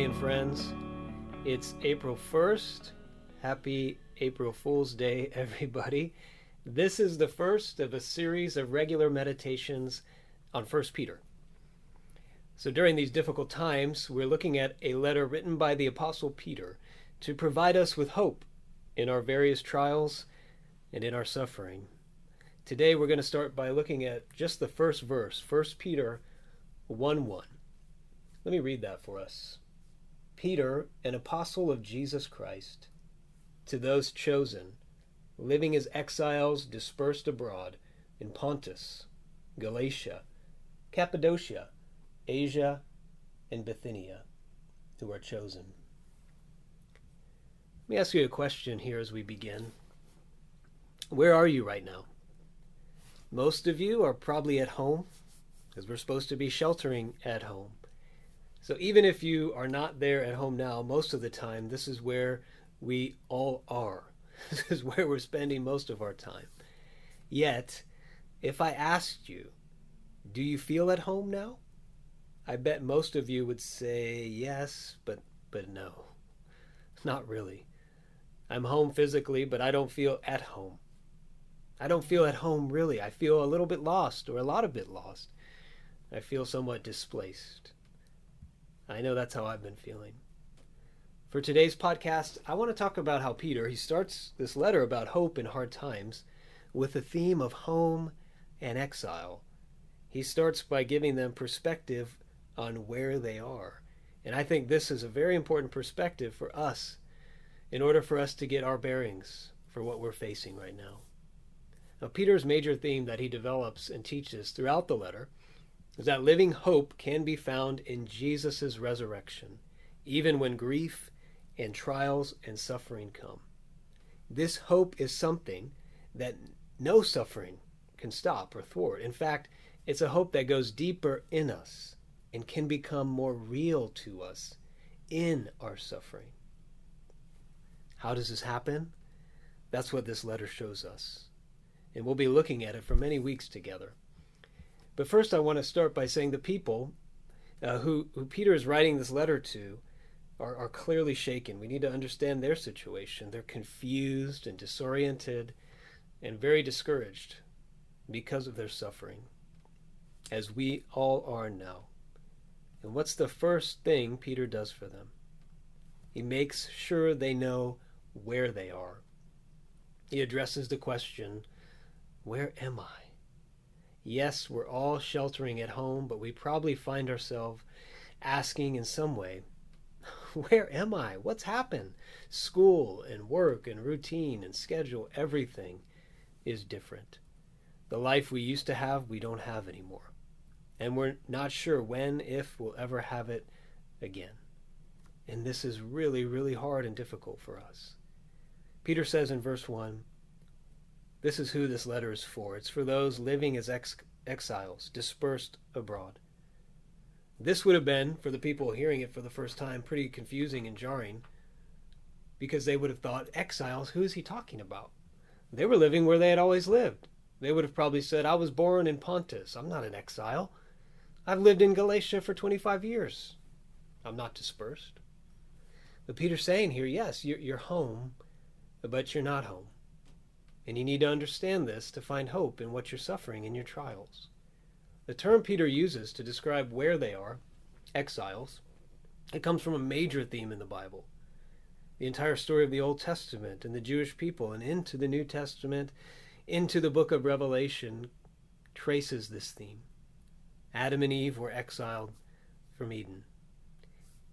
family and friends. It's April 1st. Happy April Fool's Day, everybody. This is the first of a series of regular meditations on 1 Peter. So during these difficult times, we're looking at a letter written by the Apostle Peter to provide us with hope in our various trials and in our suffering. Today we're going to start by looking at just the first verse, 1 Peter 1 1. Let me read that for us. Peter, an apostle of Jesus Christ, to those chosen, living as exiles dispersed abroad in Pontus, Galatia, Cappadocia, Asia, and Bithynia, who are chosen. Let me ask you a question here as we begin. Where are you right now? Most of you are probably at home, because we're supposed to be sheltering at home. So even if you are not there at home now, most of the time, this is where we all are. This is where we're spending most of our time. Yet, if I asked you, do you feel at home now? I bet most of you would say yes, but but no. Not really. I'm home physically, but I don't feel at home. I don't feel at home really. I feel a little bit lost or a lot of bit lost. I feel somewhat displaced. I know that's how I've been feeling. For today's podcast, I want to talk about how Peter, he starts this letter about hope in hard times with the theme of home and exile. He starts by giving them perspective on where they are. And I think this is a very important perspective for us in order for us to get our bearings for what we're facing right now. Now, Peter's major theme that he develops and teaches throughout the letter is that living hope can be found in Jesus' resurrection, even when grief and trials and suffering come. This hope is something that no suffering can stop or thwart. In fact, it's a hope that goes deeper in us and can become more real to us in our suffering. How does this happen? That's what this letter shows us. And we'll be looking at it for many weeks together. But first, I want to start by saying the people uh, who, who Peter is writing this letter to are, are clearly shaken. We need to understand their situation. They're confused and disoriented and very discouraged because of their suffering, as we all are now. And what's the first thing Peter does for them? He makes sure they know where they are. He addresses the question, Where am I? Yes, we're all sheltering at home, but we probably find ourselves asking in some way, Where am I? What's happened? School and work and routine and schedule, everything is different. The life we used to have, we don't have anymore. And we're not sure when, if we'll ever have it again. And this is really, really hard and difficult for us. Peter says in verse 1 this is who this letter is for. It's for those living as ex- exiles, dispersed abroad. This would have been, for the people hearing it for the first time, pretty confusing and jarring because they would have thought, exiles, who is he talking about? They were living where they had always lived. They would have probably said, I was born in Pontus. I'm not an exile. I've lived in Galatia for 25 years. I'm not dispersed. But Peter's saying here, yes, you're, you're home, but you're not home. And you need to understand this to find hope in what you're suffering in your trials. The term Peter uses to describe where they are, exiles, it comes from a major theme in the Bible. The entire story of the Old Testament and the Jewish people and into the New Testament, into the book of Revelation, traces this theme. Adam and Eve were exiled from Eden.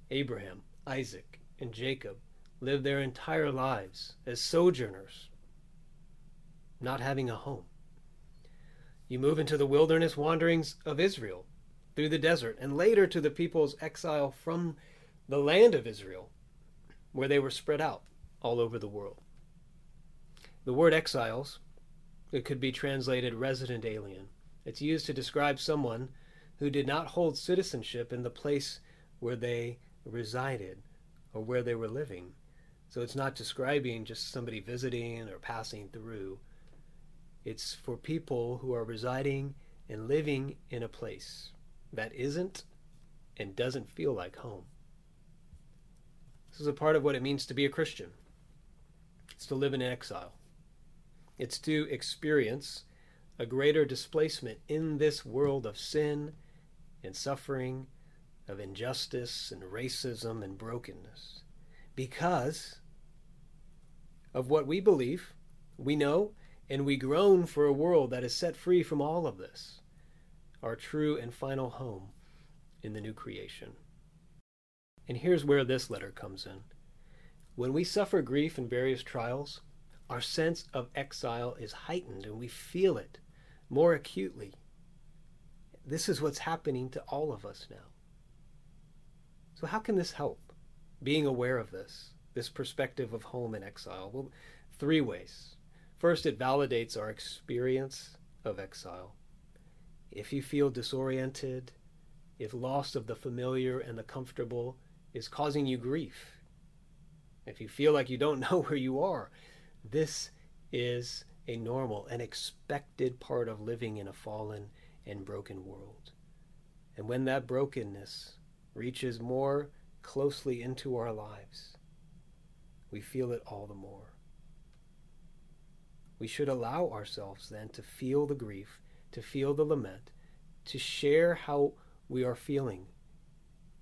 Abraham, Isaac, and Jacob lived their entire lives as sojourners not having a home. You move into the wilderness wanderings of Israel through the desert, and later to the people's exile from the land of Israel, where they were spread out all over the world. The word exiles, it could be translated resident alien. It's used to describe someone who did not hold citizenship in the place where they resided or where they were living. So it's not describing just somebody visiting or passing through. It's for people who are residing and living in a place that isn't and doesn't feel like home. This is a part of what it means to be a Christian. It's to live in exile. It's to experience a greater displacement in this world of sin and suffering, of injustice and racism and brokenness. Because of what we believe, we know, and we groan for a world that is set free from all of this, our true and final home in the new creation. And here's where this letter comes in. When we suffer grief and various trials, our sense of exile is heightened and we feel it more acutely. This is what's happening to all of us now. So, how can this help? Being aware of this, this perspective of home and exile? Well, three ways. First, it validates our experience of exile. If you feel disoriented, if loss of the familiar and the comfortable is causing you grief, if you feel like you don't know where you are, this is a normal and expected part of living in a fallen and broken world. And when that brokenness reaches more closely into our lives, we feel it all the more. We should allow ourselves then to feel the grief, to feel the lament, to share how we are feeling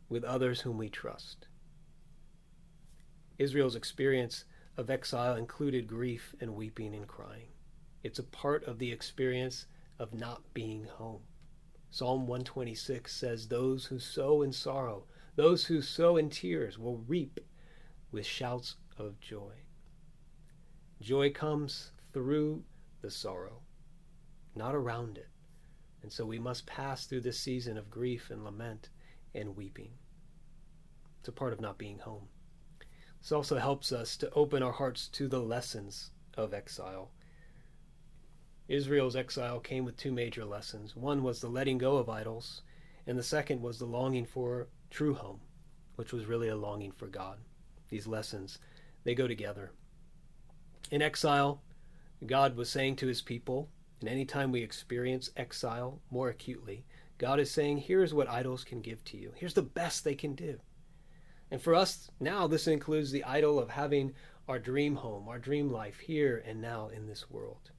with others whom we trust. Israel's experience of exile included grief and weeping and crying. It's a part of the experience of not being home. Psalm 126 says, Those who sow in sorrow, those who sow in tears, will reap with shouts of joy. Joy comes through the sorrow, not around it. And so we must pass through this season of grief and lament and weeping. It's a part of not being home. This also helps us to open our hearts to the lessons of exile. Israel's exile came with two major lessons. One was the letting go of idols, and the second was the longing for true home, which was really a longing for God. These lessons, they go together. In exile, God was saying to his people, and anytime we experience exile more acutely, God is saying, here's what idols can give to you. Here's the best they can do. And for us now, this includes the idol of having our dream home, our dream life here and now in this world.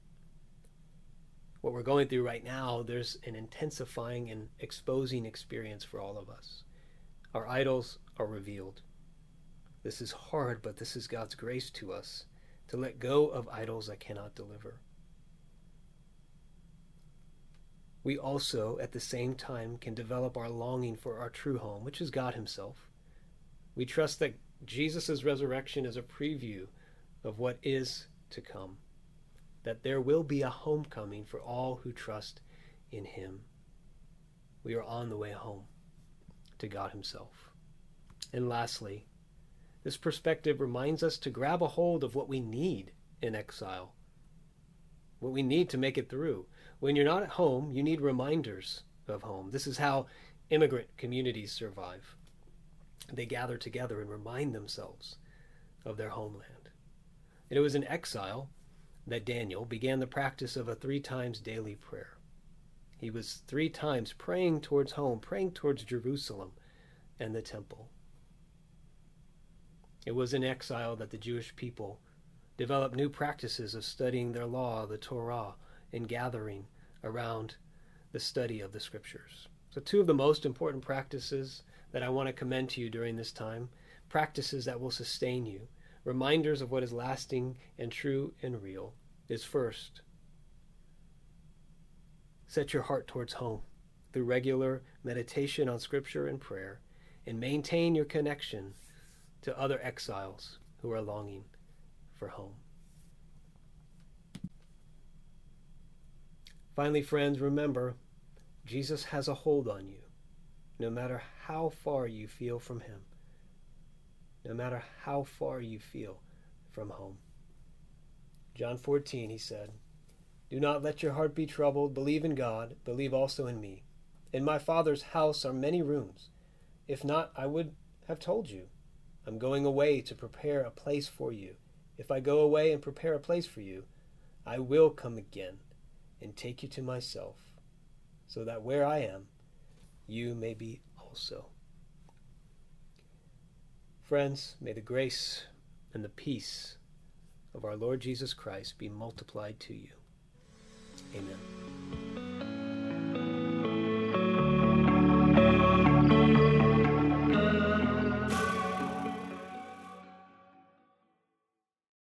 What we're going through right now, there's an intensifying and exposing experience for all of us. Our idols are revealed. This is hard, but this is God's grace to us to let go of idols I cannot deliver. We also, at the same time, can develop our longing for our true home, which is God Himself. We trust that Jesus' resurrection is a preview of what is to come, that there will be a homecoming for all who trust in Him. We are on the way home to God Himself. And lastly, this perspective reminds us to grab a hold of what we need in exile, what we need to make it through. When you're not at home, you need reminders of home. This is how immigrant communities survive they gather together and remind themselves of their homeland. And it was in exile that Daniel began the practice of a three times daily prayer. He was three times praying towards home, praying towards Jerusalem and the temple. It was in exile that the Jewish people developed new practices of studying their law, the Torah, and gathering around the study of the scriptures. So, two of the most important practices that I want to commend to you during this time, practices that will sustain you, reminders of what is lasting and true and real, is first, set your heart towards home through regular meditation on Scripture and prayer, and maintain your connection to other exiles who are longing for home. Finally, friends, remember Jesus has a hold on you no matter how far you feel from Him, no matter how far you feel from home. John 14, he said, Do not let your heart be troubled. Believe in God. Believe also in me. In my Father's house are many rooms. If not, I would have told you. I'm going away to prepare a place for you. If I go away and prepare a place for you, I will come again and take you to myself, so that where I am, you may be also. Friends, may the grace and the peace of our Lord Jesus Christ be multiplied to you. Amen.